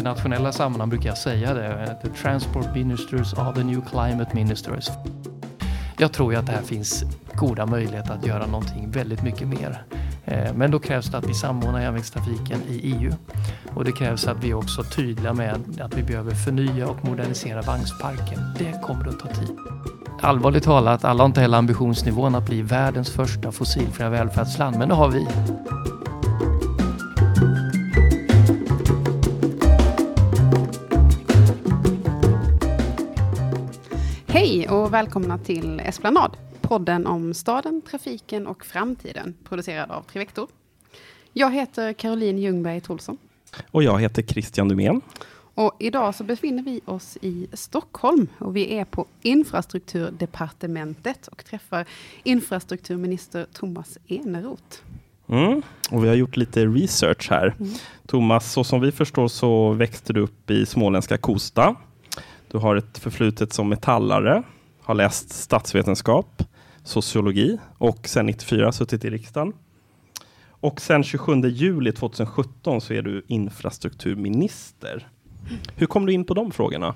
internationella sammanhang brukar jag säga det. Eh, the transport ministers are the new climate ministers. Jag tror ju att det här finns goda möjligheter att göra någonting väldigt mycket mer. Eh, men då krävs det att vi samordnar järnvägstrafiken i EU och det krävs att vi också är tydliga med att vi behöver förnya och modernisera vagnsparken. Det kommer att ta tid. Allvarligt talat, alla har inte heller ambitionsnivån att bli världens första fossilfria välfärdsland, men det har vi. Och välkomna till Esplanad, podden om staden, trafiken och framtiden, producerad av Trivector. Jag heter Caroline Ljungberg Trolsson. Och jag heter Christian Dumén. Och idag så befinner vi oss i Stockholm och vi är på infrastrukturdepartementet och träffar infrastrukturminister Thomas Eneroth. Mm. Och vi har gjort lite research här. Mm. Thomas, så som vi förstår så växte du upp i småländska Kosta. Du har ett förflutet som metallare, har läst statsvetenskap, sociologi och sedan 94 suttit i riksdagen. Och sen 27 juli 2017 så är du infrastrukturminister. Hur kom du in på de frågorna?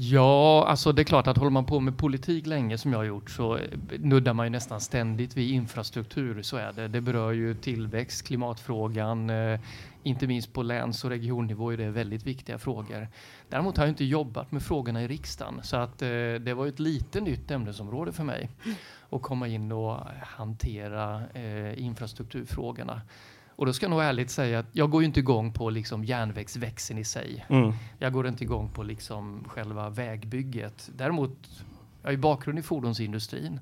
Ja, alltså det är klart att håller man på med politik länge som jag har gjort så eh, nuddar man ju nästan ständigt vid infrastruktur. Så är det. Det berör ju tillväxt, klimatfrågan, eh, inte minst på läns och regionnivå är det väldigt viktiga frågor. Däremot har jag inte jobbat med frågorna i riksdagen så att eh, det var ett lite nytt ämnesområde för mig att komma in och hantera eh, infrastrukturfrågorna. Och då ska jag nog ärligt säga att jag går ju inte igång på liksom järnvägsväxeln i sig. Mm. Jag går inte igång på liksom själva vägbygget. Däremot jag har ju bakgrund i fordonsindustrin.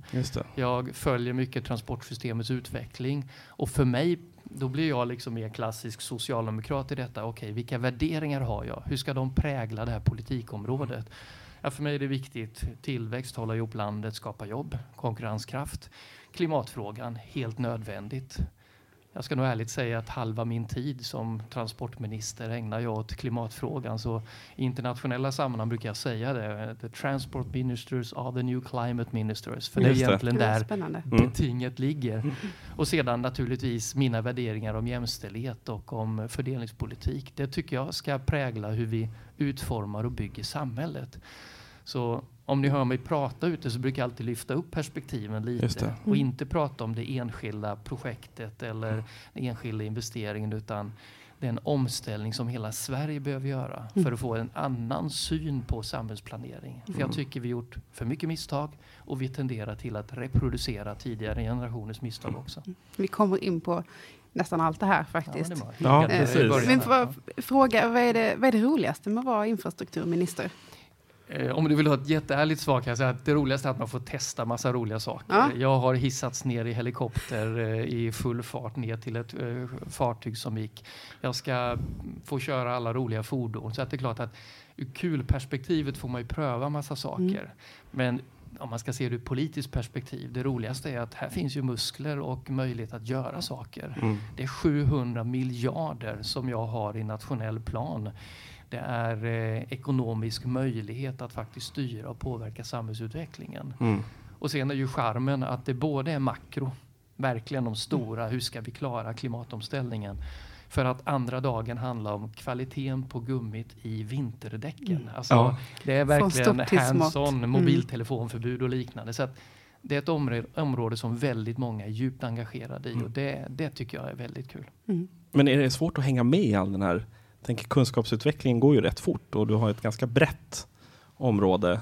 Jag följer mycket transportsystemets utveckling och för mig då blir jag liksom mer klassisk socialdemokrat i detta. Okej, vilka värderingar har jag? Hur ska de prägla det här politikområdet? Ja, för mig är det viktigt tillväxt, hålla ihop landet, skapa jobb, konkurrenskraft. Klimatfrågan, helt nödvändigt. Jag ska nog ärligt säga att halva min tid som transportminister ägnar jag åt klimatfrågan. Så i internationella sammanhang brukar jag säga det. The transport ministers are the new climate ministers. För Just det är egentligen det. där mm. betinget ligger. Och sedan naturligtvis mina värderingar om jämställdhet och om fördelningspolitik. Det tycker jag ska prägla hur vi utformar och bygger samhället. Så om ni hör mig prata ute så brukar jag alltid lyfta upp perspektiven lite mm. och inte prata om det enskilda projektet eller mm. den enskilda investeringen utan den omställning som hela Sverige behöver göra mm. för att få en annan syn på samhällsplanering. För jag mm. tycker vi gjort för mycket misstag och vi tenderar till att reproducera tidigare generationers misstag mm. också. Vi kommer in på nästan allt det här faktiskt. Ja, det ja, Men fråga, vad är, det, vad är det roligaste med att vara infrastrukturminister? Eh, om du vill ha ett jätteärligt svar kan jag säga att det roligaste är att man får testa massa roliga saker. Ja. Jag har hissats ner i helikopter eh, i full fart ner till ett eh, fartyg som gick. Jag ska få köra alla roliga fordon. Så att det är klart att ur kulperspektivet får man ju pröva massa saker. Mm. Men om man ska se det ur politiskt perspektiv, det roligaste är att här finns ju muskler och möjlighet att göra saker. Mm. Det är 700 miljarder som jag har i nationell plan det är eh, ekonomisk möjlighet att faktiskt styra och påverka samhällsutvecklingen. Mm. Och sen är ju charmen att det både är makro, verkligen de stora, hur ska vi klara klimatomställningen? För att andra dagen handlar om kvaliteten på gummit i vinterdäcken. Mm. Alltså, ja. Det är verkligen hands-on, mm. mobiltelefonförbud och liknande. Så det är ett område, område, som väldigt många är djupt engagerade i mm. och det, det tycker jag är väldigt kul. Mm. Men är det svårt att hänga med i all den här tänker kunskapsutvecklingen går ju rätt fort och du har ett ganska brett område.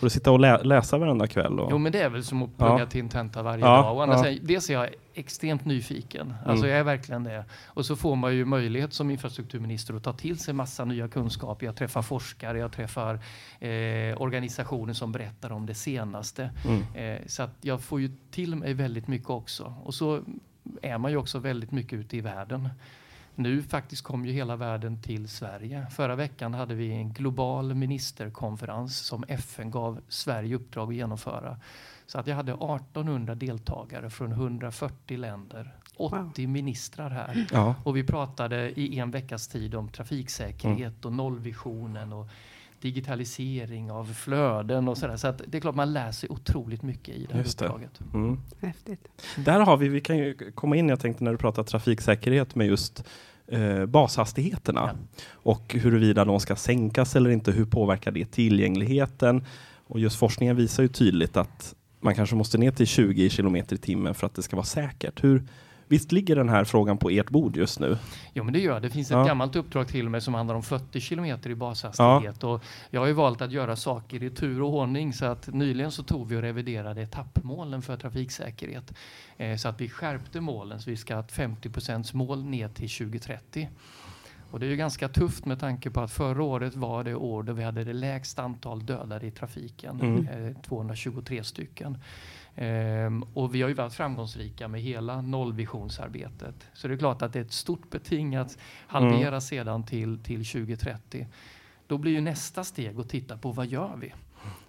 Får du sitta och lä läsa varenda kväll? Och... Jo, men det är väl som att plugga ja. till en tenta varje ja, dag. Och annars ja. är, dels är jag extremt nyfiken. Alltså mm. jag är verkligen det. Och så får man ju möjlighet som infrastrukturminister att ta till sig massa nya kunskaper. Jag träffar forskare, jag träffar eh, organisationer som berättar om det senaste. Mm. Eh, så att jag får ju till mig väldigt mycket också. Och så är man ju också väldigt mycket ute i världen. Nu faktiskt kom ju hela världen till Sverige. Förra veckan hade vi en global ministerkonferens som FN gav Sverige uppdrag att genomföra. Så att jag hade 1800 deltagare från 140 länder. 80 wow. ministrar här. Ja. Och vi pratade i en veckas tid om trafiksäkerhet mm. och nollvisionen och digitalisering av flöden och sådär. Så att det är klart man lär sig otroligt mycket i det här Just uppdraget. Det. Mm. Häftigt. Där har vi, vi kan ju komma in, jag tänkte när du pratar trafiksäkerhet med just eh, bashastigheterna ja. och huruvida de ska sänkas eller inte. Hur påverkar det tillgängligheten? Och just forskningen visar ju tydligt att man kanske måste ner till 20 km i timmen för att det ska vara säkert. Hur, Visst ligger den här frågan på ert bord just nu? Jo, men det gör det. finns ett ja. gammalt uppdrag till med som handlar om 40 kilometer i bashastighet. Ja. Och jag har ju valt att göra saker i tur och ordning så att nyligen så tog vi och reviderade etappmålen för trafiksäkerhet. Eh, så att vi skärpte målen så vi ska ha ett 50% mål ner till 2030. Och det är ju ganska tufft med tanke på att förra året var det år då vi hade det lägsta antal dödade i trafiken, mm. 223 eh, stycken. Ehm, och vi har ju varit framgångsrika med hela nollvisionsarbetet. Så det är klart att det är ett stort beting att halvera mm. sedan till, till 2030. Då blir ju nästa steg att titta på vad gör vi?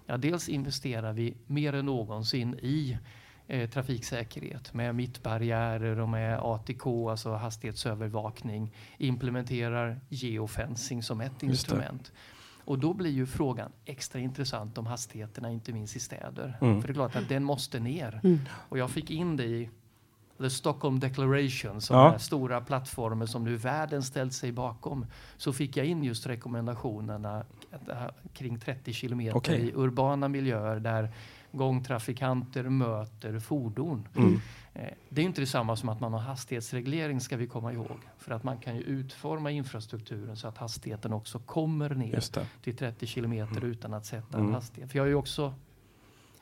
Ja, dels investerar vi mer än någonsin i eh, trafiksäkerhet med mittbarriärer och med ATK, alltså hastighetsövervakning. Implementerar geofencing som ett instrument. Och då blir ju frågan extra intressant om hastigheterna, inte minst i städer. Mm. För det är klart att den måste ner. Mm. Och jag fick in det i The Stockholm Declaration, som ja. är stora plattformen som nu världen ställt sig bakom. Så fick jag in just rekommendationerna kring 30 kilometer okay. i urbana miljöer där gångtrafikanter möter fordon. Mm. Eh, det är inte detsamma som att man har hastighetsreglering ska vi komma ihåg. För att man kan ju utforma infrastrukturen så att hastigheten också kommer ner till 30 kilometer mm. utan att sätta mm. en hastighet. För jag är ju också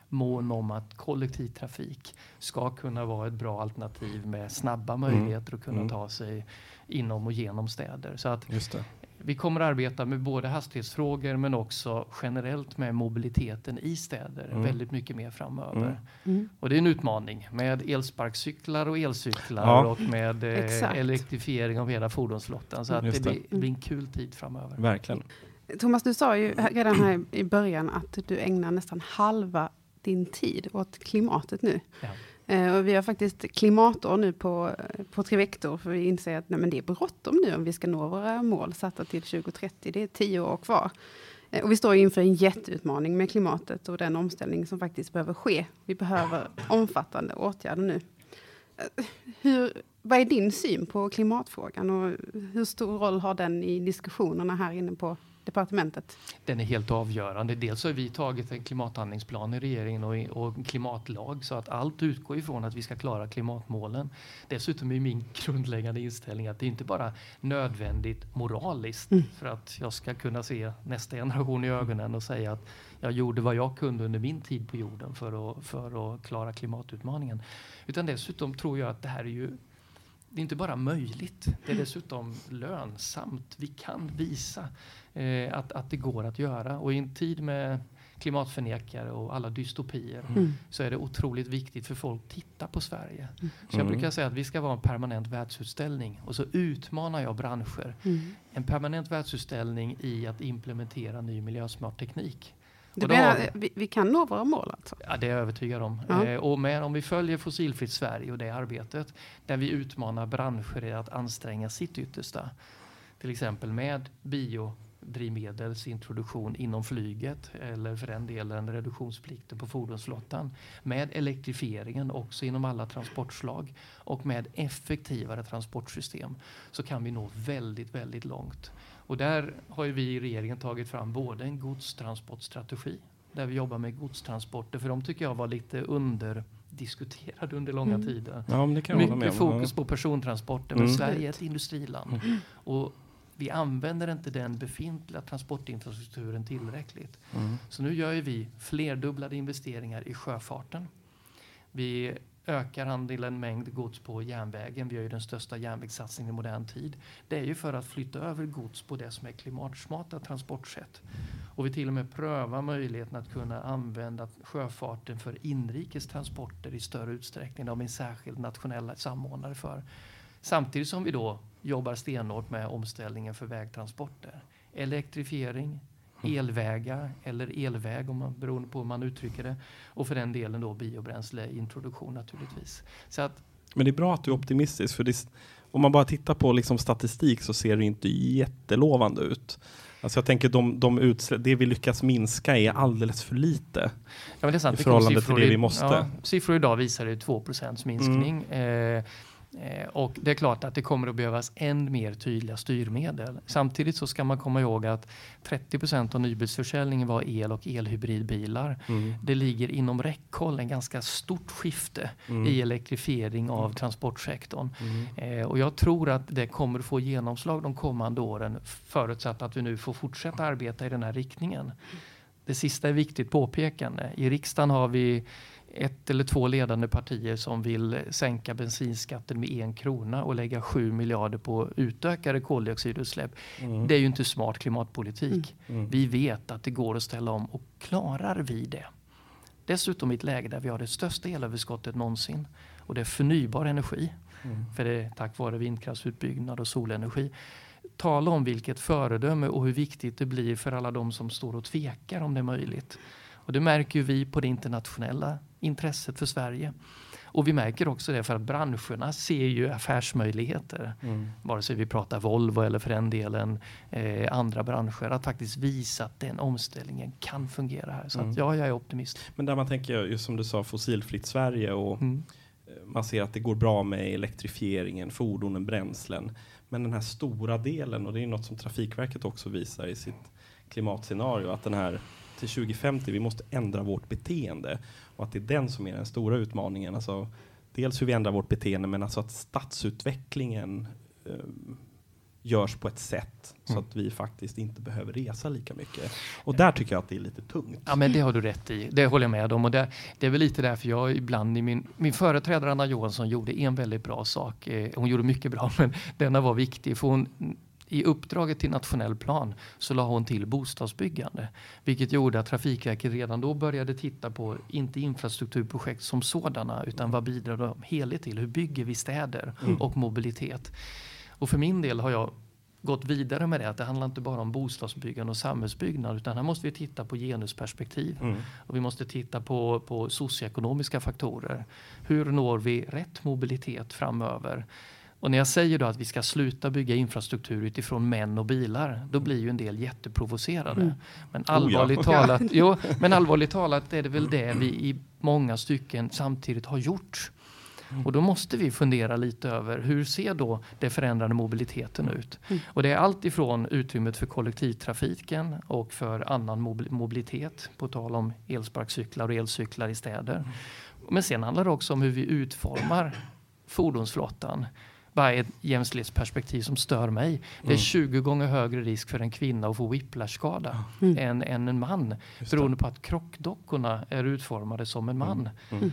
mån om att kollektivtrafik ska kunna vara ett bra alternativ med snabba mm. möjligheter att kunna mm. ta sig inom och genom städer. Så att vi kommer att arbeta med både hastighetsfrågor men också generellt med mobiliteten i städer mm. väldigt mycket mer framöver. Mm. mm. Och det är en utmaning med elsparkcyklar och elcyklar ja. och med eh, elektrifiering av hela fordonsflottan. Så att det, det. Blir, blir en kul tid framöver. Verkligen. Thomas, du sa ju redan här i början att du ägnar nästan halva din tid åt klimatet nu. Ja. Eh, och vi har faktiskt klimatår nu på, eh, på Trivector, för vi inser att nej, men det är bråttom nu om vi ska nå våra mål satta till 2030. Det är tio år kvar. Eh, och vi står inför en jätteutmaning med klimatet och den omställning som faktiskt behöver ske. Vi behöver omfattande åtgärder nu. Eh, hur, vad är din syn på klimatfrågan och hur stor roll har den i diskussionerna här inne på departementet? Den är helt avgörande. Dels har vi tagit en klimathandlingsplan i regeringen och, och klimatlag så att allt utgår ifrån att vi ska klara klimatmålen. Dessutom är min grundläggande inställning att det inte bara nödvändigt moraliskt mm. för att jag ska kunna se nästa generation i ögonen och säga att jag gjorde vad jag kunde under min tid på jorden för att, för att klara klimatutmaningen. Utan dessutom tror jag att det här är ju det är inte bara möjligt, det är dessutom lönsamt. Vi kan visa eh, att, att det går att göra. Och i en tid med klimatförnekare och alla dystopier mm. så är det otroligt viktigt för folk att titta på Sverige. Mm. Så jag mm. brukar säga att vi ska vara en permanent världsutställning och så utmanar jag branscher. Mm. En permanent världsutställning i att implementera ny miljösmart teknik. Du menar, vi, vi, kan nå våra mål alltså? Ja, det är jag övertygad om. Ja. Eh, och med, om vi följer Fossilfritt Sverige och det arbetet där vi utmanar branscher i att anstränga sitt yttersta. Till exempel med bio drivmedelsintroduktion inom flyget eller för den delen reduktionsplikten på fordonsflottan. Med elektrifieringen också inom alla transportslag och med effektivare transportsystem så kan vi nå väldigt, väldigt långt. Och där har vi i regeringen tagit fram både en godstransportstrategi där vi jobbar med godstransporter för de tycker jag var lite underdiskuterade under långa mm. tider. Ja, Mycket fokus på persontransporter men mm. Sverige är ett industriland. Mm. Och vi använder inte den befintliga transportinfrastrukturen tillräckligt. Mm. Så nu gör vi flerdubblade investeringar i sjöfarten. Vi ökar andelen mängd gods på järnvägen. Vi gör ju den största järnvägssatsningen i modern tid. Det är ju för att flytta över gods på det som är klimatsmarta transportsätt. Och vi till och med prövar möjligheten att kunna använda sjöfarten för inrikes transporter i större utsträckning. Det har vi en särskild nationell samordnare för. Samtidigt som vi då jobbar stenhårt med omställningen för vägtransporter. Elektrifiering, mm. elvägar eller elväg om man, beroende på hur man uttrycker det. Och för den delen då biobränsleintroduktion naturligtvis. Så att, Men det är bra att du är optimistisk för det, om man bara tittar på liksom statistik så ser det inte jättelovande ut. Alltså jag tänker de, de utsläpp, det vi lyckas minska är alldeles för lite. Ja. I förhållande till det vi måste. Ja, siffror idag visar ju 2 minskning. Mm. Eh, och det är klart att det kommer att behövas än mer tydliga styrmedel. Samtidigt så ska man komma ihåg att 30 procent av nybilsförsäljningen var el och elhybridbilar. Mm. Det ligger inom räckhåll en ganska stort skifte mm. i elektrifiering av transportsektorn. Mm. Eh, och jag tror att det kommer att få genomslag de kommande åren förutsatt att vi nu får fortsätta arbeta i den här riktningen. Det sista är viktigt påpekande. I riksdagen har vi ett eller två ledande partier som vill sänka bensinskatten med en krona och lägga sju miljarder på utökade koldioxidutsläpp. Mm. Det är ju inte smart klimatpolitik. Mm. mm. Vi vet att det går att ställa om och klarar vi det? Dessutom i ett läge där vi har det största elöverskottet någonsin och det är förnybar energi. Mm. För det är tack vare vindkraftsutbyggnad och solenergi. Tala om vilket föredöme och hur viktigt det blir för alla de som står och tvekar om det är möjligt. Och det märker vi på det internationella intresset för Sverige. Och vi märker också det för att branscherna ser ju affärsmöjligheter. Mm. Vare sig vi pratar Volvo eller för den delen eh, andra branscher. Att faktiskt visa att den omställningen kan fungera här. Så mm. att, ja, jag är optimist. Men där man tänker, just som du sa, fossilfritt Sverige och mm. Eh, man ser att det går bra med elektrifieringen, fordonen, bränslen. Men den här stora delen, och det är något som Trafikverket också visar i sitt klimatscenario, att den här till 2050, vi måste ändra vårt beteende. Och att det är den som är den stora utmaningen. Alltså, dels hur vi ändrar vårt beteende, men alltså att stadsutvecklingen eh, görs på ett sätt mm. så att vi faktiskt inte behöver resa lika mycket. Och där tycker jag att det är lite tungt. Ja, men det har du rätt i. Det håller jag med om. Och det, det är väl lite därför jag ibland i min, min företrädare Anna Johansson gjorde en väldigt bra sak. Eh, hon gjorde mycket bra, men denna var viktig. För hon i uppdraget till nationell plan så la hon till bostadsbyggande. Vilket gjorde att Trafikverket redan då började titta på, inte infrastrukturprojekt som sådana, utan vad bidrar de helhet till? Hur bygger vi städer mm. och mobilitet? Och för min del har jag gått vidare med det. Att det handlar inte bara om bostadsbyggande och samhällsbyggnad utan här måste vi titta på genusperspektiv. Mm. Och vi måste titta på, på socioekonomiska faktorer. Hur når vi rätt mobilitet framöver? Och när jag säger då att vi ska sluta bygga infrastruktur utifrån män och bilar, då blir ju en del jätteprovocerade. Mm. Men, allvarligt oh ja. talat, jo, men allvarligt talat är det väl det vi i många stycken samtidigt har gjort. Mm. Och då måste vi fundera lite över hur ser då det förändrade mobiliteten ut? Mm. Och det är allt ifrån utrymmet för kollektivtrafiken och för annan mobilitet, på tal om elsparkcyklar och elcyklar i städer. Mm. Men sen handlar det också om hur vi utformar fordonsflottan bara ett jämställdhetsperspektiv som stör mig. Det är 20 mm. gånger högre risk för en kvinna att få whiplash-skada mm. än, än en man. Beroende på att krockdockorna är utformade som en man. Mm.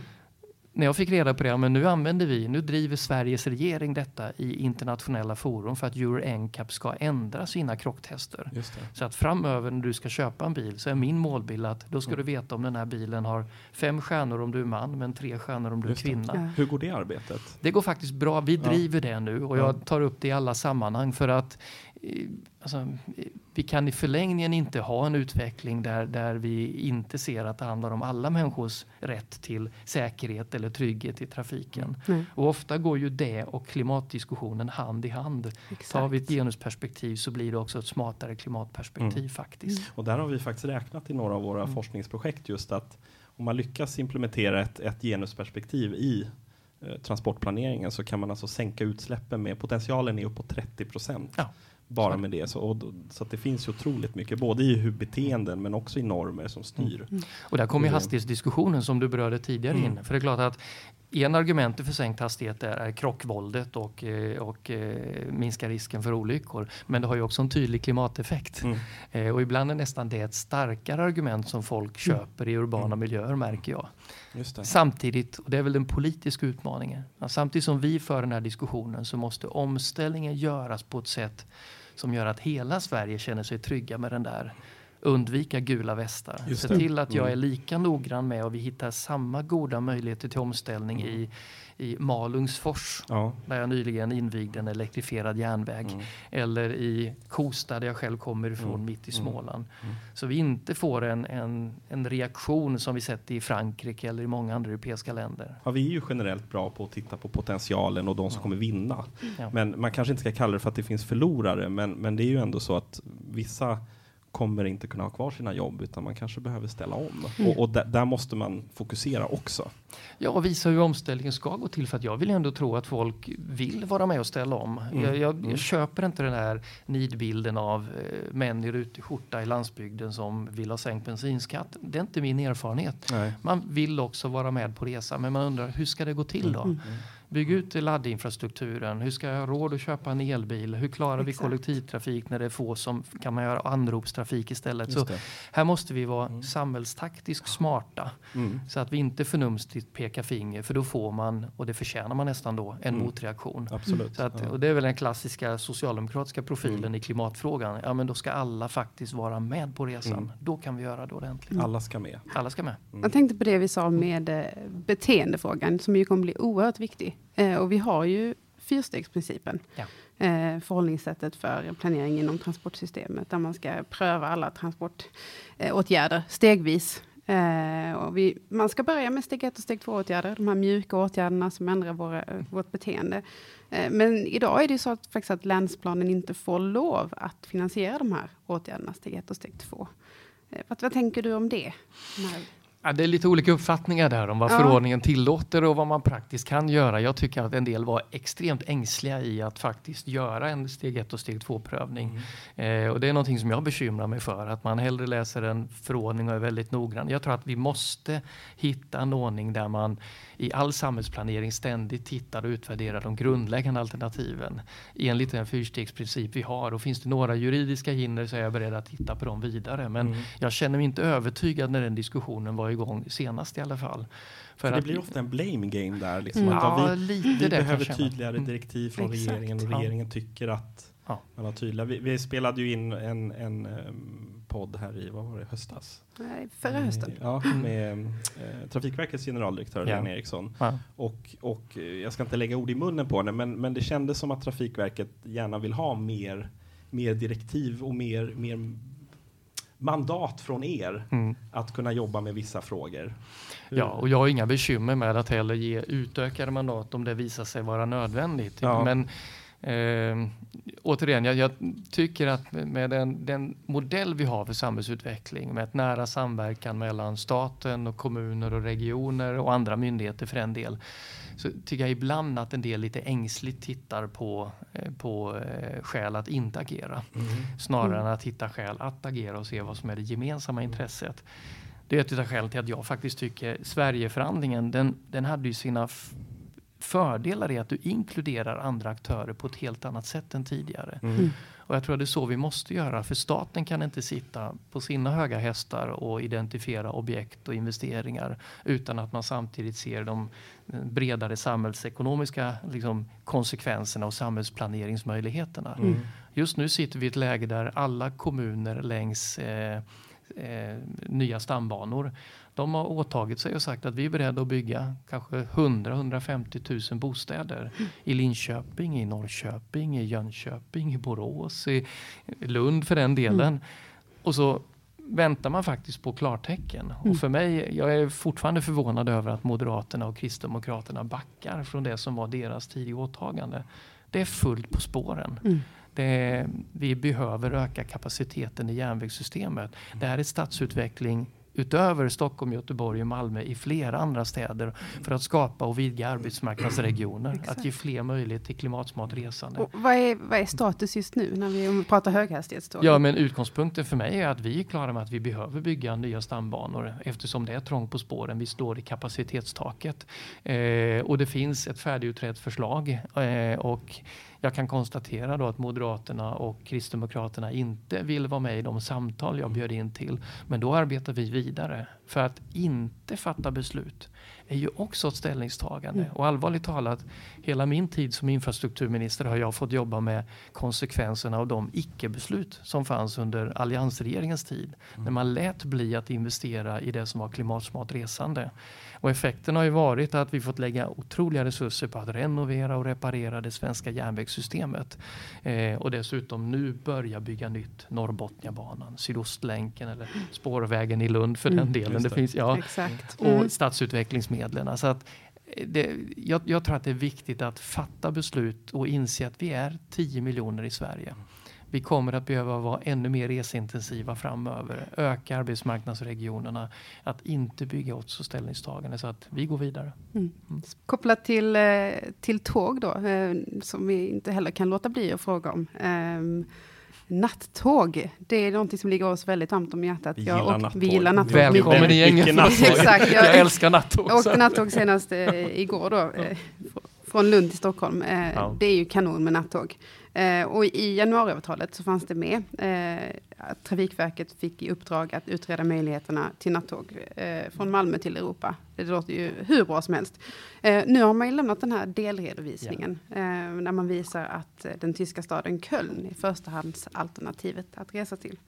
När jag fick reda på det, men nu använder vi, nu driver Sveriges regering detta i internationella forum för att Euro NCAP ska ändra sina krocktester. Så att framöver när du ska köpa en bil så är min målbild att då ska mm. du veta om den här bilen har fem stjärnor om du är man men tre stjärnor om du är kvinna. Ja. Hur går det arbetet? Det går faktiskt bra. Vi driver ja. det nu och jag tar upp det i alla sammanhang för att alltså, vi kan i förlängningen inte ha en utveckling där, där vi inte ser att det handlar om alla människors rätt till säkerhet eller trygghet i trafiken. Mm. Och ofta går ju det och klimatdiskussionen hand i hand. Exakt. Tar vi ett genusperspektiv så blir det också ett smartare klimatperspektiv mm. faktiskt. Mm. Och där har vi faktiskt räknat i några av våra mm. forskningsprojekt just att om man lyckas implementera ett, ett genusperspektiv i eh, transportplaneringen så kan man alltså sänka utsläppen med potentialen är uppåt 30 procent. Ja bara med det. Så, och, så det finns ju otroligt mycket, både i hur beteenden men också i normer som styr. Mm. mm. Och där kommer hastighetsdiskussionen som du berörde tidigare mm. in. För det är klart att en argument för sänkt hastighet är, krockvåldet och, eh, och eh, minska risken för olyckor. Men det har ju också en tydlig klimateffekt. Mm. Eh, och ibland är nästan det ett starkare argument som folk mm. köper i urbana mm. miljöer märker jag. Samtidigt, och det är väl den politiska utmaningen, samtidigt som vi för den här diskussionen så måste omställningen göras på ett sätt som gör att hela Sverige känner sig trygga med den där undvika gula västar. Se till att jag är mm. lika noggrann med och vi hittar samma goda möjligheter till omställning mm. i i Malungsfors ja. där jag nyligen invigde en elektrifierad järnväg. Mm. Eller i Kosta där jag själv kommer ifrån mm. mitt i mm. Småland. Mm. Så vi inte får en, en, en reaktion som vi sett i Frankrike eller i många andra europeiska länder. Ja, vi är ju generellt bra på att titta på potentialen och de som kommer vinna. Ja. Men man kanske inte ska kalla det för att det finns förlorare men, men det är ju ändå så att vissa kommer inte kunna ha kvar sina jobb utan man kanske behöver ställa om. Mm. Och, och där, måste man fokusera också. Ja, visa hur omställningen ska gå till för att jag vill ändå tro att folk vill vara med och ställa om. Mm. Jag, jag, jag, mm. köper inte den här nidbilden av eh, män i rutig skjorta i landsbygden som vill ha sänkt bensinskatt. Det är inte min erfarenhet. Nej. Man vill också vara med på resan men man undrar hur ska det gå till då? Mm. Mm. Bygg ut laddinfrastrukturen. Hur ska jag ha råd att köpa en elbil? Hur klarar Exakt. vi kollektivtrafik när det är få som kan man göra anropstrafik istället? Så här måste vi vara mm. samhällstaktiskt smarta mm. så att vi inte förnumstigt pekar finger för då får man, och det förtjänar man nästan då, en mm. motreaktion. Absolut. Så att, och det är väl den klassiska socialdemokratiska profilen mm. i klimatfrågan. Ja men då ska alla faktiskt vara med på resan. Mm. Då kan vi göra det ordentligt. Alla ska med. Alla ska med. Jag tänkte på det vi sa med eh, beteendefrågan som ju kommer bli oerhört viktig. Eh, och vi har ju fyrstegsprincipen. Ja. Eh, förhållningssättet för planering inom transportsystemet. Där man ska pröva alla transportåtgärder stegvis. Eh, vi, man ska börja med steg ett och steg två åtgärder. De här mjuka åtgärderna som ändrar våra, vårt beteende. Eh, men idag är det så att, faktiskt att länsplanen inte får lov att finansiera de här åtgärderna, steg ett och steg två. Eh, vad, vad tänker du om det? Ja, det är lite olika uppfattningar där om vad ja. förordningen tillåter och vad man praktiskt kan göra. Jag tycker att en del var extremt ängsliga i att faktiskt göra en steg 1 och steg 2 prövning. Mm. Eh, och det är någonting som jag bekymrar mig för, att man hellre läser en förordning och är väldigt noggrann. Jag tror att vi måste hitta en ordning där man i all samhällsplanering ständigt tittar och utvärderar de grundläggande alternativen enligt den fyrstegsprincip vi har. Och finns det några juridiska hinder så är jag beredd att titta på dem vidare. Men mm. jag känner mig inte övertygad när den diskussionen var igång senast i alla fall. För, För det blir ofta en blame game där. Liksom, mm. ja, vi, vi behöver tydligare mm. direktiv från mm. regeringen och regeringen ja. tycker att ja. man har tydliga. Vi, vi, spelade ju in en, en um, podd här i, vad var det, höstas? Nej, förra hösten. Ja, mm. med eh, Trafikverkets generaldirektör ja. Eriksson. Ja. Och, och jag ska inte lägga ord i munnen på henne, men, men det kändes som att Trafikverket gärna vill ha mer, mer direktiv och mer, mer mandat från er mm. att kunna jobba med vissa frågor. Ja, och jag har inga bekymmer med att heller ge utökade mandat om det visar sig vara nödvändigt. Ja. Men Eh, återigen, jag, jag, tycker att med den, den, modell vi har för samhällsutveckling med ett nära samverkan mellan staten och kommuner och regioner och andra myndigheter för en del. Så tycker jag ibland att en del lite ängsligt tittar på, eh, på eh, skäl att inte agera. Mm. Snarare mm. än att hitta skäl att agera och se vad som är det gemensamma intresset. Det är ett av skälen till att jag faktiskt tycker Sverigeförhandlingen, den, den hade ju sina fördelar är att du inkluderar andra aktörer på ett helt annat sätt än tidigare. Mm. Mm. Och jag tror att det är så vi måste göra för staten kan inte sitta på sina höga hästar och identifiera objekt och investeringar utan att man samtidigt ser de bredare samhällsekonomiska liksom, konsekvenserna och samhällsplaneringsmöjligheterna. Mm. Just nu sitter vi i ett läge där alla kommuner längs eh, eh, nya stambanor de har åtagit sig och sagt att vi är beredda att bygga kanske 100-150 000 bostäder i Linköping, i Norrköping, i Jönköping, i Borås, i Lund för den delen. Mm. Och så väntar man faktiskt på klartecken. Mm. Och för mig, jag är fortfarande förvånad över att Moderaterna och Kristdemokraterna backar från det som var deras tidiga åtagande. Det är fullt på spåren. Mm. Det, vi behöver öka kapaciteten i järnvägssystemet. Det här är stadsutveckling utöver Stockholm, Göteborg och Malmö i flera andra städer för att skapa och vidga arbetsmarknadsregioner. Att ge fler möjlighet till klimatsmart resande. Och vad, är, vad är status just nu när vi pratar höghastighetståg? Ja, men utgångspunkten för mig är att vi är klara med att vi behöver bygga nya stambanor eftersom det är trångt på spåren. Vi står i kapacitetstaket eh, och det finns ett färdigutrett förslag eh, och jag kan konstatera då att Moderaterna och Kristdemokraterna inte vill vara med i de samtal jag bjöd in till. Men då arbetar vi vidare för att inte fatta beslut är ju också ett ställningstagande. Mm. Och allvarligt talat, hela min tid som infrastrukturminister har jag fått jobba med konsekvenserna av de icke-beslut som fanns under alliansregeringens tid. Mm. När man lät bli att investera i det som var klimatsmart resande. Och effekten har ju varit att vi fått lägga otroliga resurser på att renovera och reparera det svenska järnvägssystemet. Eh, och dessutom nu börja bygga nytt Norrbotniabanan, Sydostlänken eller spårvägen i Lund för mm. den delen. Det. det. finns, ja, Exakt. Och mm. stadsutvecklingsmedlen. Så att eh, det, jag, jag, tror att det är viktigt att fatta beslut och inse att vi är 10 miljoner i Sverige. Vi kommer att behöva vara ännu mer reseintensiva framöver. Öka arbetsmarknadsregionerna. Att inte bygga åt så ställningstagande så att vi går vidare. Mm. Mm. Kopplat till, eh, till tåg då, eh, som vi inte heller kan låta bli att fråga om. Um, Nattåg, det är någonting som ligger oss väldigt varmt om hjärtat. Vi gillar jag, nattåg. Vi gillar nattåg. Välkommen i gänget. Exakt, jag, jag älskar nattåg. Jag åkte nattåg senast eh, igår då, eh, från Lund till Stockholm. Eh, ja. Det är ju kanon med nattåg. Eh, och i januariavtalet så fanns det med eh, att Trafikverket fick i uppdrag att utreda möjligheterna till nattåg eh, från Malmö till Europa. Det låter ju hur bra som helst. Eh, nu har man ju lämnat den här delredovisningen. Eh, när man visar att den tyska staden Köln är förstahandsalternativet att resa till.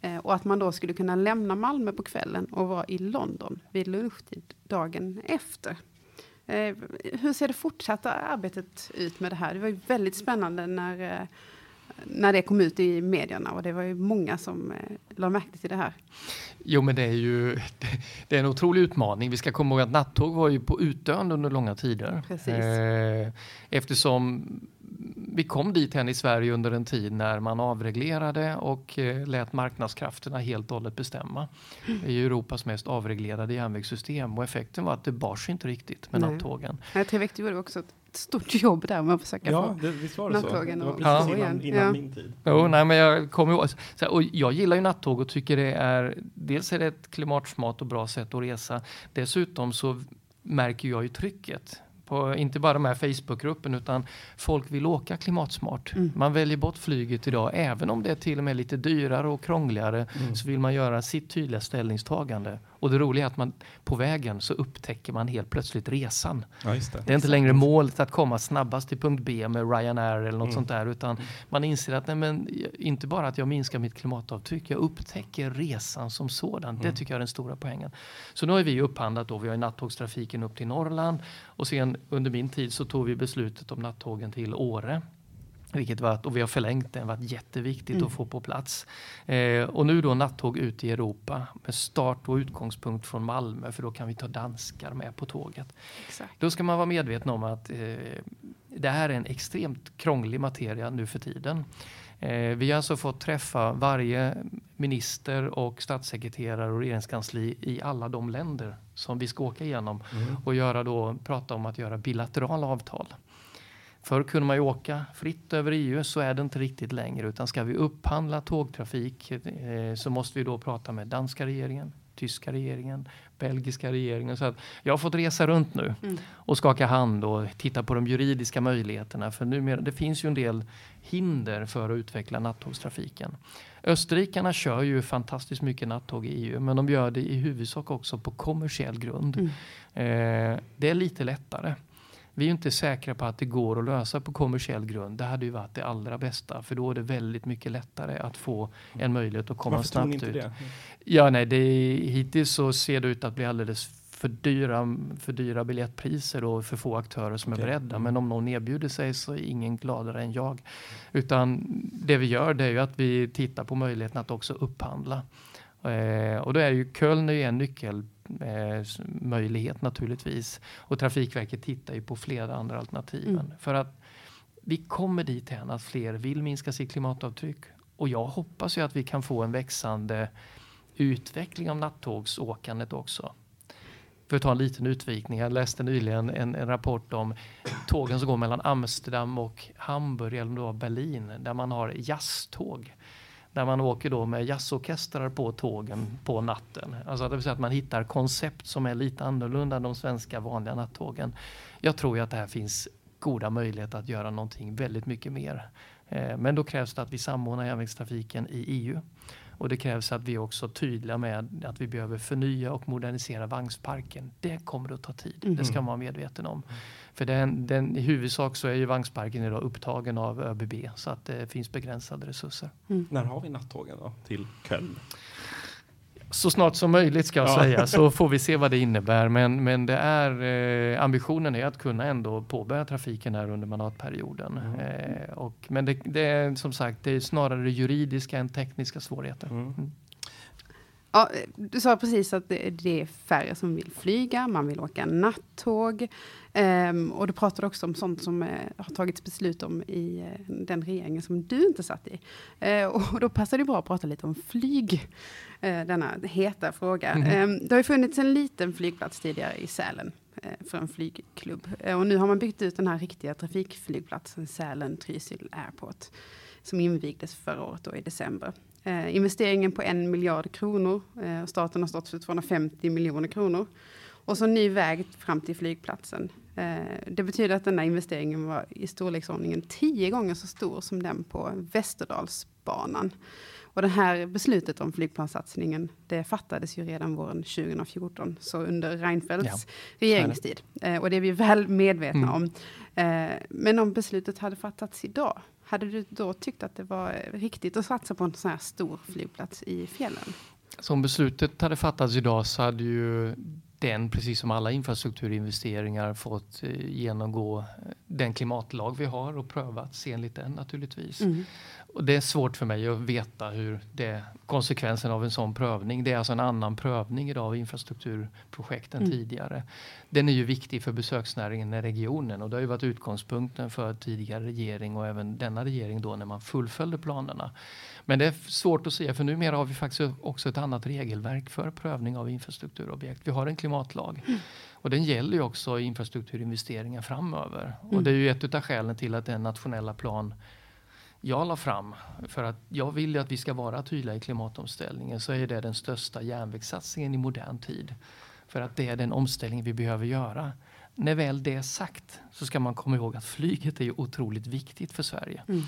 Eh, och att man då skulle kunna lämna Malmö på kvällen och vara i London vid lunchtid dagen efter. Eh, hur ser det fortsatta arbetet ut med det här? Det var ju väldigt spännande när, eh, när det kom ut i medierna och det var ju många som eh, la märke till det här. Jo, men det är ju det är en otrolig utmaning. Vi ska komma ihåg att nattåg var ju på utdöende under långa tider. Precis. Eftersom vi kom dit i Sverige under en tid när man avreglerade och eh, lät marknadskrafterna helt och hållet bestämma. Det är Europas mest avreglerade järnvägssystem och effekten var att det bars inte riktigt med Nej. nattågen. Nej, gjorde också ett stort jobb där med att försöka ja, få det, visst var det nattågen. Så. Det var precis ja. innan, innan ja. min tid. Jo, nej, men jag kommer ihåg. Så, och jag gillar ju nattåg och tycker det är dels är det ett klimatsmart och bra sätt att resa. Dessutom så märker jag ju trycket på inte bara de här Facebookgruppen utan folk vill åka klimatsmart. Mm. Man väljer bort flyget idag. Även om det är till och med lite dyrare och krångligare mm. så vill man göra sitt tydliga ställningstagande. Och det roliga är att man på vägen så upptäcker man helt plötsligt resan. Ja, det. det. är inte längre målet att komma snabbast till punkt B med Ryanair eller något mm. sånt där utan mm. man inser att nej, men, inte bara att jag minskar mitt klimatavtryck, jag upptäcker resan som sådan. Mm. Det tycker jag är den stora poängen. Så nu har vi upphandlat då, vi har nattågstrafiken upp till Norrland och sen under min tid så tog vi beslutet om nattågen till Åre. Vilket var, och vi har förlängt den, varit jätteviktigt mm. att få på plats. Eh, och nu då nattåg ut i Europa med start och utgångspunkt från Malmö för då kan vi ta danskar med på tåget. Exakt. Då ska man vara medveten om att eh, det här är en extremt krånglig materia nu för tiden. Eh, vi har alltså fått träffa varje minister och statssekreterare och regeringskansli i alla de länder som vi ska åka igenom mm. och göra då, prata om att göra bilaterala avtal. Förr kunde man ju åka fritt över EU, så är det inte riktigt längre. Utan ska vi upphandla tågtrafik eh, så måste vi då prata med danska regeringen, tyska regeringen, belgiska regeringen. Så att jag har fått resa runt nu mm. och skaka hand och titta på de juridiska möjligheterna. För numera, det finns ju en del hinder för att utveckla nattågstrafiken. Österrikarna kör ju fantastiskt mycket nattåg i EU men de gör det i huvudsak också på kommersiell grund. Mm. Eh, det är lite lättare. Vi är inte säkra på att det går att lösa på kommersiell grund. Det hade ju varit det allra bästa för då är det väldigt mycket lättare att få en möjlighet att komma Varför snabbt ut. Det? Ja, nej, det hittills så ser det ut att bli alldeles för dyra, för dyra biljettpriser och för få aktörer som okay. är beredda. Men om någon erbjuder sig så är ingen gladare än jag. Utan det vi gör det är ju att vi tittar på möjligheten att också upphandla. Eh, och då är ju Köln är en nyckel möjlighet naturligtvis. Och Trafikverket tittar ju på flera andra alternativ. Mm. För att vi kommer dit hän att fler vill minska sitt klimatavtryck. Och jag hoppas ju att vi kan få en växande utveckling av nattågsåkandet också. För att ta en liten utvikning. Jag läste nyligen en, en rapport om tågen som går mellan Amsterdam och Hamburg eller då Berlin. Där man har jazztåg där man åker då med jazzorkestrar på tågen på natten. Alltså det vill säga att man hittar koncept som är lite annorlunda än de svenska vanliga nattågen. Jag tror ju att det här finns goda möjligheter att göra någonting väldigt mycket mer. Eh, men då krävs det att vi samordnar järnvägstrafiken i EU. Och det krävs att vi också är tydliga med att vi behöver förnya och modernisera vagnsparken. Det kommer att ta tid, mm. det ska man vara medveten om. För den, den, i huvudsak så är ju vagnsparken idag upptagen av ÖBB så att det finns begränsade resurser. Mm. När har vi nattågen då till Köln? Så snart som möjligt ska jag ja. säga så får vi se vad det innebär. Men, men det är, eh, ambitionen är att kunna ändå påbörja trafiken här under mandatperioden. Mm. Eh, och, men det, det, är som sagt det är snarare juridiska än tekniska svårigheter. Mm. Ja, du sa precis att det är färre som vill flyga, man vill åka nattåg. Um, och du pratade också om sånt som uh, har tagits beslut om i uh, den regeringen som du inte satt i. Uh, och då passar det bra att prata lite om flyg, denna heta fråga. Mm. Um, det har ju funnits en liten flygplats tidigare i Sälen för en flygklubb. och nu har man byggt ut den här riktiga trafikflygplatsen Sälen-Trysil Airport som invigdes förra året då i december. Eh, investeringen på en miljard kronor. Eh, staten har stått för 250 miljoner kronor. Och så ny väg fram till flygplatsen. Eh, det betyder att denna investeringen var i storleksordningen tio gånger så stor som den på Västerdalsbanan. Och det här beslutet om flygplanssatsningen, det fattades ju redan våren 2014, så under Reinfeldts ja, regeringstid. Eh, och det är vi väl medvetna mm. om. Eh, men om beslutet hade fattats idag, hade du då tyckt att det var eh, riktigt att satsa på en sån här stor flygplats i fjällen? Så om beslutet hade fattats idag så hade ju den, precis som alla infrastrukturinvesteringar, fått eh, genomgå eh, den klimatlag vi har och prövats enligt den naturligtvis. Mm. Och det är svårt för mig att veta hur det, konsekvensen av en sån prövning. Det är alltså en annan prövning idag av infrastrukturprojekt än mm. tidigare. Den är ju viktig för besöksnäringen i regionen och det har ju varit utgångspunkten för tidigare regering och även denna regering då när man fullföljde planerna. Men det är svårt att säga för numera har vi faktiskt också ett annat regelverk för prövning av infrastrukturobjekt. Vi har en klimatlag mm. och den gäller ju också infrastrukturinvesteringar framöver. Mm. Och det är ju ett av skälen till att den nationella plan jag la fram för att jag vill ju att vi ska vara tydliga i klimatomställningen så är det den största järnvägssatsningen i modern tid. För att det är den omställning vi behöver göra. När väl det är sagt så ska man komma ihåg att flyget är ju otroligt viktigt för Sverige. Mm.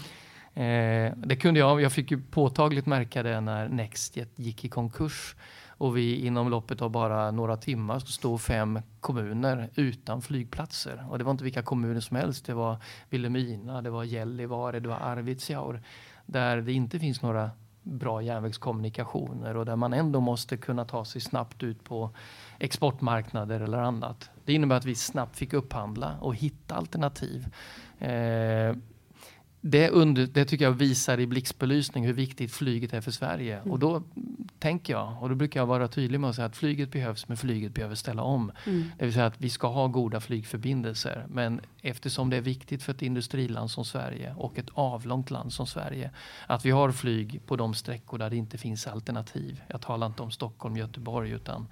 Eh, det kunde jag, jag fick ju påtagligt märka det när Nextjet gick i konkurs och vi inom loppet av bara några timmar stod fem kommuner utan flygplatser. Och det var inte vilka kommuner som helst. Det var Vilhelmina, det var Gällivare, det var Arvidsjaur. Där det inte finns några bra järnvägskommunikationer och där man ändå måste kunna ta sig snabbt ut på exportmarknader eller annat. Det innebär att vi snabbt fick upphandla och hitta alternativ. Eh, det, under, det tycker jag visar i blixtbelysning hur viktigt flyget är för Sverige. Mm. Och då tänker jag, och då brukar jag vara tydlig med att säga att flyget behövs, men flyget behöver ställa om. Mm. Det vill säga att vi ska ha goda flygförbindelser. Men eftersom det är viktigt för ett industriland som Sverige och ett avlångt land som Sverige att vi har flyg på de sträckor där det inte finns alternativ. Jag talar inte om Stockholm, Göteborg utan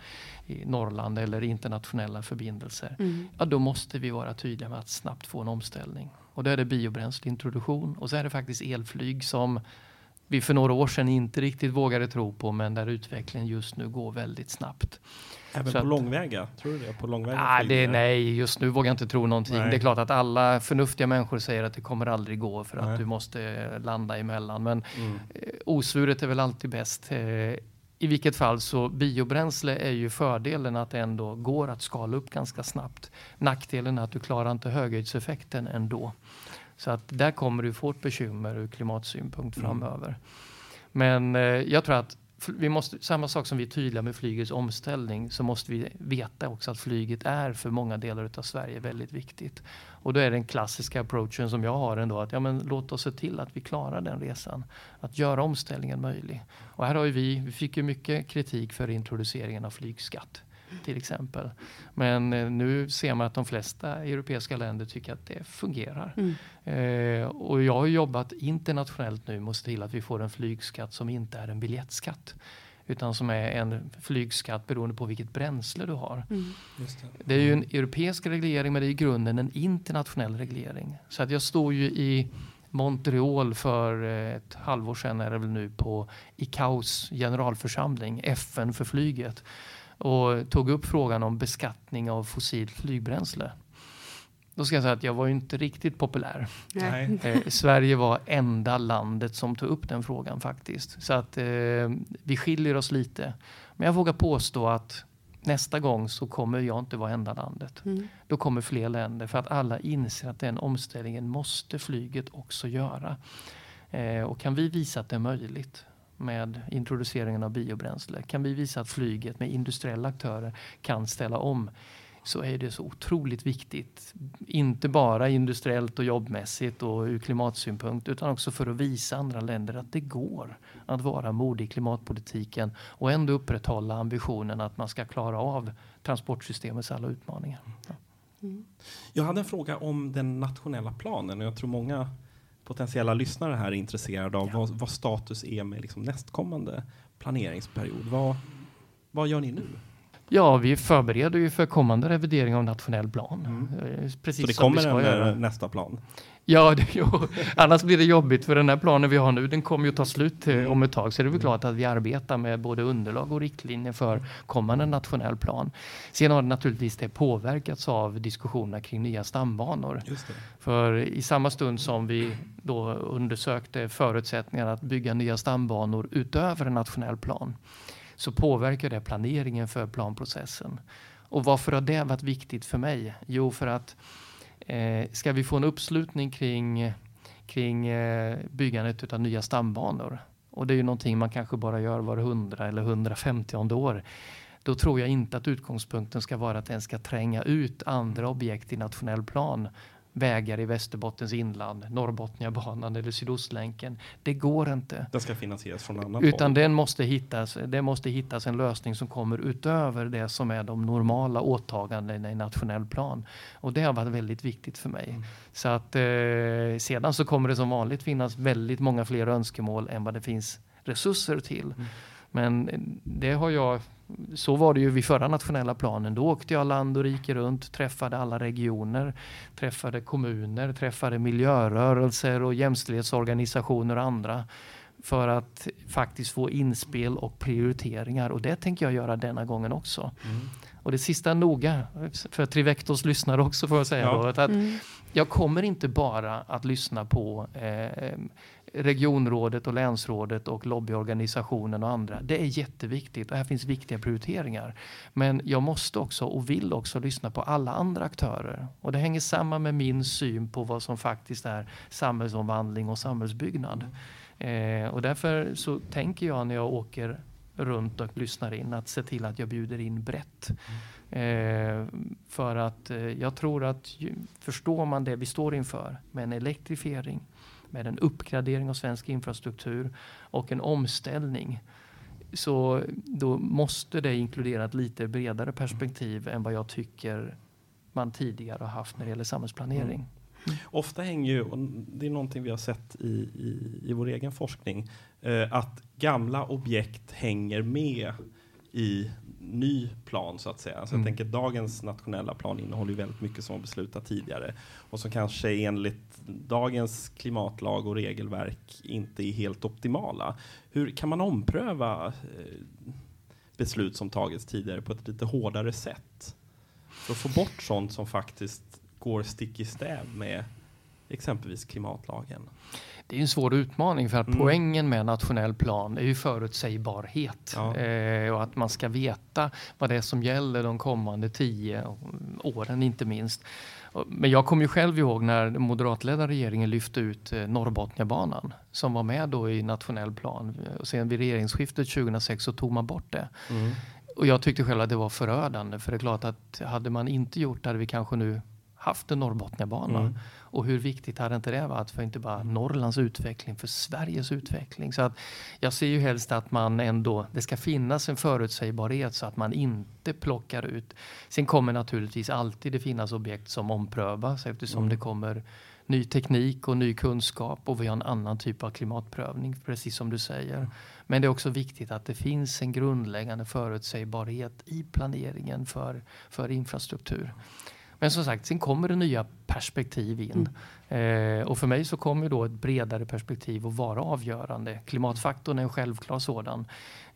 i Norrland eller internationella förbindelser. Mm. Ja, då måste vi vara tydliga med att snabbt få en omställning. Och då är det biobränsleintroduktion och så är det faktiskt elflyg som vi för några år sedan inte riktigt vågade tro på men där utvecklingen just nu går väldigt snabbt. Även så på att, långväga? Tror du det? På långväga ah, det, nej, just nu vågar jag inte tro någonting. Nej. Det är klart att alla förnuftiga människor säger att det kommer aldrig gå för att nej. du måste landa emellan. Men mm. Eh, osvuret är väl alltid bäst. I vilket fall så biobränsle är ju fördelen att det ändå går att skala upp ganska snabbt. Nackdelen är att du klarar inte höghöjdseffekten ändå. Så att där kommer du få ett bekymmer ur klimatsynpunkt mm. framöver. Men eh, jag tror att vi måste, samma sak som vi är tydliga med flygets omställning så måste vi veta också att flyget är för många delar av Sverige väldigt viktigt. Och då är den klassiska approachen som jag har ändå att ja, men låt oss se till att vi klarar den resan. Att göra omställningen möjlig. Och här har vi, vi fick ju mycket kritik för introduceringen av flygskatt till exempel. Men eh, nu ser man att de flesta europeiska länder tycker att det fungerar. Mm. Eh, och jag har jobbat internationellt nu att se till att vi får en flygskatt som inte är en biljettskatt utan som är en flygskatt beroende på vilket bränsle du har. Mm. Det. det. är ju en europeisk reglering men det är i grunden en internationell reglering. Så att jag står ju i Montreal för eh, ett halvår sedan är det väl nu på ICAOs generalförsamling, FN för flyget och tog upp frågan om beskattning av fossilt flygbränsle. Då ska jag säga att jag var inte riktigt populär. Eh, Sverige var enda landet som tog upp den frågan faktiskt. Så att eh, vi skiljer oss lite. Men jag vågar påstå att nästa gång så kommer jag inte vara enda landet. Mm. Då kommer fler länder för att alla inser att den omställningen måste flyget också göra. Eh, och kan vi visa att det är möjligt med introduceringen av biobränsle? Kan vi visa att flyget med industriella aktörer kan ställa om? Så är det så otroligt viktigt. Inte bara industriellt och jobbmässigt och ur klimatsynpunkt utan också för att visa andra länder att det går att vara modig i klimatpolitiken och ändå upprätthålla ambitionen att man ska klara av transportsystemets alla utmaningar. Ja. Mm. Jag hade en fråga om den nationella planen och jag tror många potentiella lyssnare här är intresserade av ja. vad, vad, status är med liksom nästkommande planeringsperiod. Vad, vad gör ni nu? Ja, vi förbereder ju för kommande revidering av nationell plan. Mm. Eh, precis Så det kommer en göra. nästa plan? Ja, det, jo, annars blir det jobbigt för den här planen vi har nu, den kommer ju ta slut eh, om ett tag. Så det är väl mm. klart att vi arbetar med både underlag och riktlinjer för kommande nationell plan. Sen har det naturligtvis det påverkats av diskussionerna kring nya stambanor. För i samma stund som vi då undersökte förutsättningarna att bygga nya stambanor utöver en nationell plan så påverkar det planeringen för planprocessen. Och varför har det varit viktigt för mig? Jo, för att eh, ska vi få en uppslutning kring, kring eh, byggandet av nya stambanor och det är ju någonting man kanske bara gör var 100 eller 150 år. Då tror jag inte att utgångspunkten ska vara att den ska tränga ut andra objekt i nationell plan vägar i Västerbottens inland, Norrbotniabanan eller Sydostlänken. Det går inte. Den ska finansieras från annat Utan håll. den måste hittas, det måste hittas en lösning som kommer utöver det som är de normala åtagandena i nationell plan. Och det har varit väldigt viktigt för mig. Mm. Så att eh, sedan så kommer det som vanligt finnas väldigt många fler önskemål än vad det finns resurser till. Mm. Men det har jag så var det ju vid förra nationella planen. Då åkte jag land och rike runt, träffade alla regioner, träffade kommuner, träffade miljörörelser och jämställdhetsorganisationer och andra för att faktiskt få inspel och prioriteringar. Och det tänker jag göra denna gången också. Mm. Och det sista noga, för Trivectos lyssnare också får jag säga. Ja. Då, att mm. Jag kommer inte bara att lyssna på eh, regionrådet och länsrådet och lobbyorganisationen och andra. Det är jätteviktigt och här finns viktiga prioriteringar. Men jag måste också och vill också lyssna på alla andra aktörer. Och det hänger samman med min syn på vad som faktiskt är samhällsomvandling och samhällsbyggnad. Eh, och därför så tänker jag när jag åker runt och lyssnar in att se till att jag bjuder in brett. Eh, för att eh, jag tror att ju, förstår man det vi står inför med en elektrifiering med en uppgradering av svensk infrastruktur och en omställning så då måste det inkludera ett lite bredare perspektiv än vad jag tycker man tidigare har haft när det gäller samhällsplanering. Mm. mm. Ofta hänger ju, och det är någonting vi har sett i, i, i vår egen forskning, eh, att gamla objekt hänger med i ny plan så att säga. Så mm. jag tänker dagens nationella plan innehåller ju väldigt mycket som var beslutat tidigare och som kanske enligt dagens klimatlag och regelverk inte är helt optimala. Hur kan man ompröva eh, beslut som tagits tidigare på ett lite hårdare sätt? För att få bort sånt som faktiskt går stick i stäv med exempelvis klimatlagen. Det är en svår utmaning för att mm. poängen med nationell plan är ju förutsägbarhet ja. eh, och att man ska veta vad det är som gäller de kommande tio åren inte minst. Men jag kommer ju själv ihåg när den moderatledda regeringen lyfte ut eh, Norrbotniabanan som var med då i nationell plan. Och sen vid regeringsskiftet 2006 så tog man bort det. Mm. Och jag tyckte själv att det var förödande för det är klart att hade man inte gjort det hade vi kanske nu haft en Norrbotniabana. Mm. Och hur viktigt hade inte det varit för inte bara Norrlands utveckling, för Sveriges utveckling. Så att jag ser ju helst att man ändå, det ska finnas en förutsägbarhet så att man inte plockar ut. Sen kommer naturligtvis alltid det finnas objekt som omprövas eftersom mm. det kommer ny teknik och ny kunskap och vi har en annan typ av klimatprövning, precis som du säger. Men det är också viktigt att det finns en grundläggande förutsägbarhet i planeringen för, för infrastruktur. Men som sagt, sen kommer det nya perspektiv in. Mm. Eh, och för mig så kommer då ett bredare perspektiv att vara avgörande. Klimatfaktorn är en självklar sådan.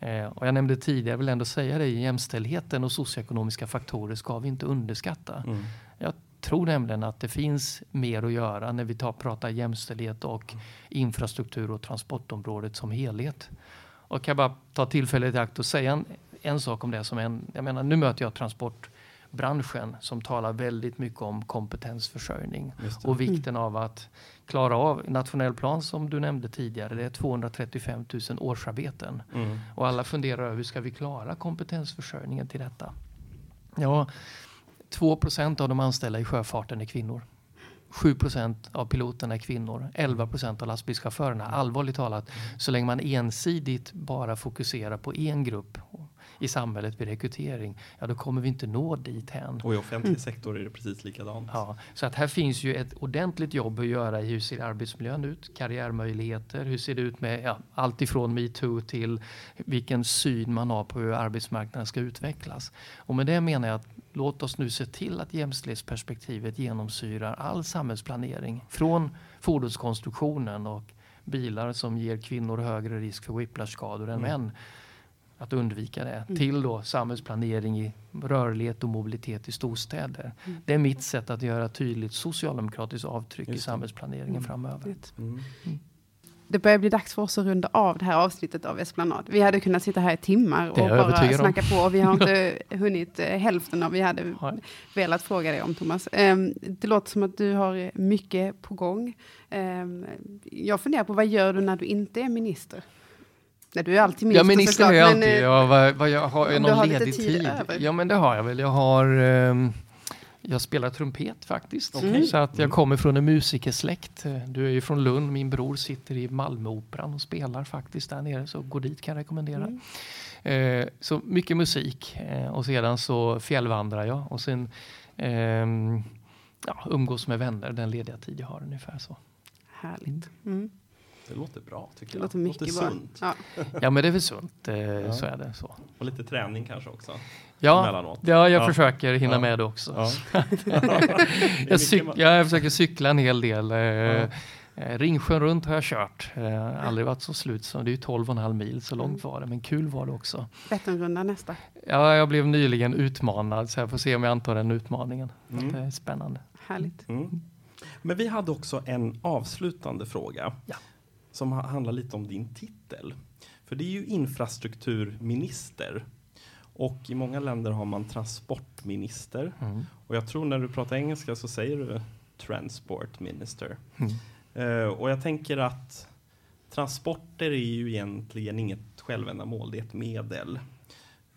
Eh, och jag nämnde tidigare, jag vill ändå säga det, jämställdheten och socioekonomiska faktorer ska vi inte underskatta. Mm. Jag tror nämligen att det finns mer att göra när vi tar, pratar jämställdhet och mm. infrastruktur och transportområdet som helhet. Och kan jag bara ta tillfället i akt och säga en, en sak om det som en, jag menar nu möter jag transport branschen som talar väldigt mycket om kompetensförsörjning och vikten av att klara av nationell plan som du nämnde tidigare. Det är 235 000 årsarbeten mm. och alla funderar över hur ska vi klara kompetensförsörjningen till detta? Ja, 2 procent av de anställda i sjöfarten är kvinnor. 7 procent av piloterna är kvinnor, 11 procent av lastbilschaufförerna. Allvarligt talat, så länge man ensidigt bara fokuserar på en grupp i samhället vid rekrytering, ja då kommer vi inte nå dit hän. Och i offentlig sektor är det precis likadant. Ja, så att här finns ju ett ordentligt jobb att göra i hur ser arbetsmiljön ut, karriärmöjligheter, hur ser det ut med ja, allt ifrån metoo till vilken syn man har på hur arbetsmarknaden ska utvecklas. Och med det menar jag att låt oss nu se till att jämställdhetsperspektivet genomsyrar all samhällsplanering från fordonskonstruktionen och bilar som ger kvinnor högre risk för whiplashskador än mm. män att undvika det. Mm. Till då samhällsplanering i rörlighet och mobilitet i storstäder. Mm. Det är mitt sätt att göra tydligt socialdemokratiskt avtryck i samhällsplaneringen mm. framöver. Mm. Mm. Det börjar bli dags för oss att runda av det här avsnittet av Esplanad. Vi hade kunnat sitta här i timmar och bara snacka på. Och vi har inte hunnit eh, hälften av vi hade velat fråga dig om, Thomas. Um, det låter som att du har mycket på gång. Um, jag funderar på, vad gör du när du inte är minister? Nej, du är alltid minister Ja, minister är jag alltid. Men, ja, vad, vad jag har jag någon har ledig tid. tid. Ja, men det har jag väl. Jag har... Um, jag spelar trumpet faktiskt. Okay. Så att jag mm. kommer från en musikersläkt. Du är ju från Lund. Min bror sitter i Malmöoperan och spelar faktiskt där nere. Så gå dit kan jag rekommendera. Mm. Eh, så mycket musik. Eh, och sedan så fjällvandrar jag. Och sen eh, ja, umgås med vänner den lediga tid jag har ungefär så. Härligt. Mm. Det låter bra tycker det jag. Låter mycket låter sunt. Ja. ja. men det är väl sunt. Eh, ja. Så är det. Så. Och lite träning kanske också? Ja, ja jag ja. försöker hinna ja. med det också. jag, cyk- jag försöker cykla en hel del. Eh, eh, Ringsjön runt har jag kört. Eh, aldrig varit så slut som det är 12,5 mil så långt var det. Men kul var det också. Vätternrunda nästa. Ja, jag blev nyligen utmanad så jag får se om jag antar den utmaningen. Mm. Det är spännande. Härligt. Mm. Men vi hade också en avslutande fråga. Ja som handlar lite om din titel. För det är ju infrastrukturminister. Och i många länder har man transportminister. Mm. Och jag tror när du pratar engelska så säger du transport minister. Mm. Uh, och jag tänker att transporter är ju egentligen inget självändamål, det är ett medel.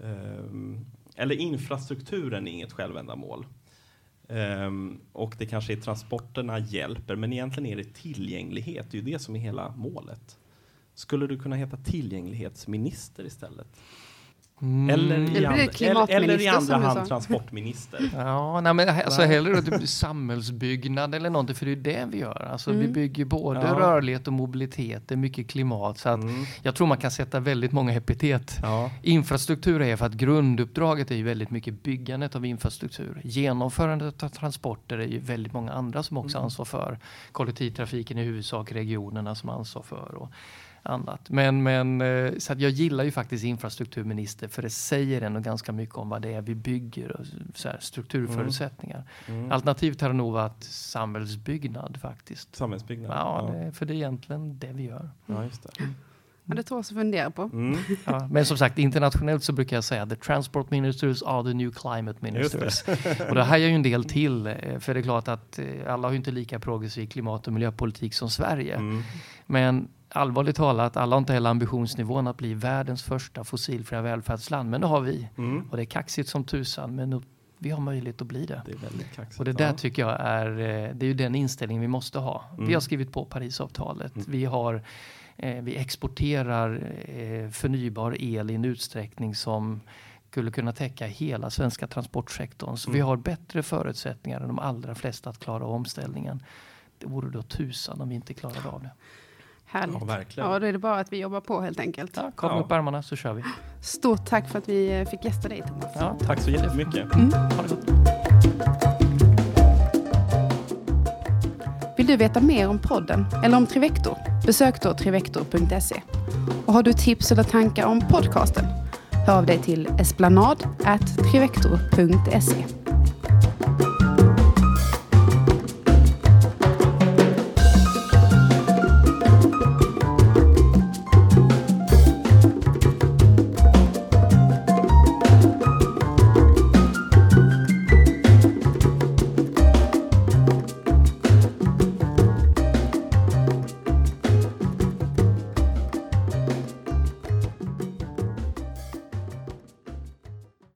Uh, eller infrastrukturen är inget självändamål. Um, och det kanske är transporterna hjälper, men egentligen är det tillgänglighet. Det är ju det som är hela målet. Skulle du kunna heta tillgänglighetsminister istället? Mm. Eller, i and, eller, eller, i andra hand transportminister. ja, nej, men alltså hellre typ samhällsbyggnad eller någonting, för det är det vi gör. Alltså, mm. Vi bygger både ja. rörlighet och mobilitet, det är mycket klimat. Så att mm. Jag tror man kan sätta väldigt många epitet. Ja. Infrastruktur är för att grunduppdraget är ju väldigt mycket byggandet av infrastruktur. Genomförandet av transporter är ju väldigt många andra som också mm. ansvar för. Kollektivtrafiken i huvudsak regionerna som ansvar för. Och annat. Men, men eh, så jag gillar ju faktiskt infrastrukturminister för det säger ändå ganska mycket om vad det är vi bygger och så här, strukturförutsättningar. Mm. Mm. Alternativt har det nog varit samhällsbyggnad faktiskt. Samhällsbyggnad? Ja, ja. Det, för det är egentligen det vi gör. Ja, just det. Mm. Ja, det tror jag fundera på. Mm. Ja, men som sagt, internationellt så brukar jag säga the transport ministers are the new climate ministers. Det. och det hajar ju en del till, eh, för det är klart att eh, alla har ju inte lika progressiv klimat och miljöpolitik som Sverige. Mm. Men allvarligt talat, alla har inte heller ambitionsnivån att bli världens första fossilfria välfärdsland. Men det har vi. Mm. Och det är kaxigt som tusan. Men vi har möjlighet att bli det. Det är väldigt kaxigt. Och det där ja. tycker jag är, eh, det är ju den inställningen vi måste ha. Mm. Vi har skrivit på Parisavtalet. Mm. Vi, har, eh, vi exporterar eh, förnybar el i en utsträckning som skulle kunna täcka hela svenska transportsektorn. Så vi mm. har bättre förutsättningar än de allra flesta att klara omställningen. Det vore då tusan om vi inte klarade av det. Härligt. Ja, verkligen. Ja, då är det bara att vi jobbar på helt enkelt. Ja, kom ja. upp ärmarna så kör vi. Stort tack för att vi eh, fick gästa dig Thomas. Ja, tack så jättemycket. Mm. Ha det gott. Vill du veta mer om podden eller om Trivector? Besök då trivector.se. Och har du tips eller tankar om podcasten? Hör av dig till esplanad.trivector.se.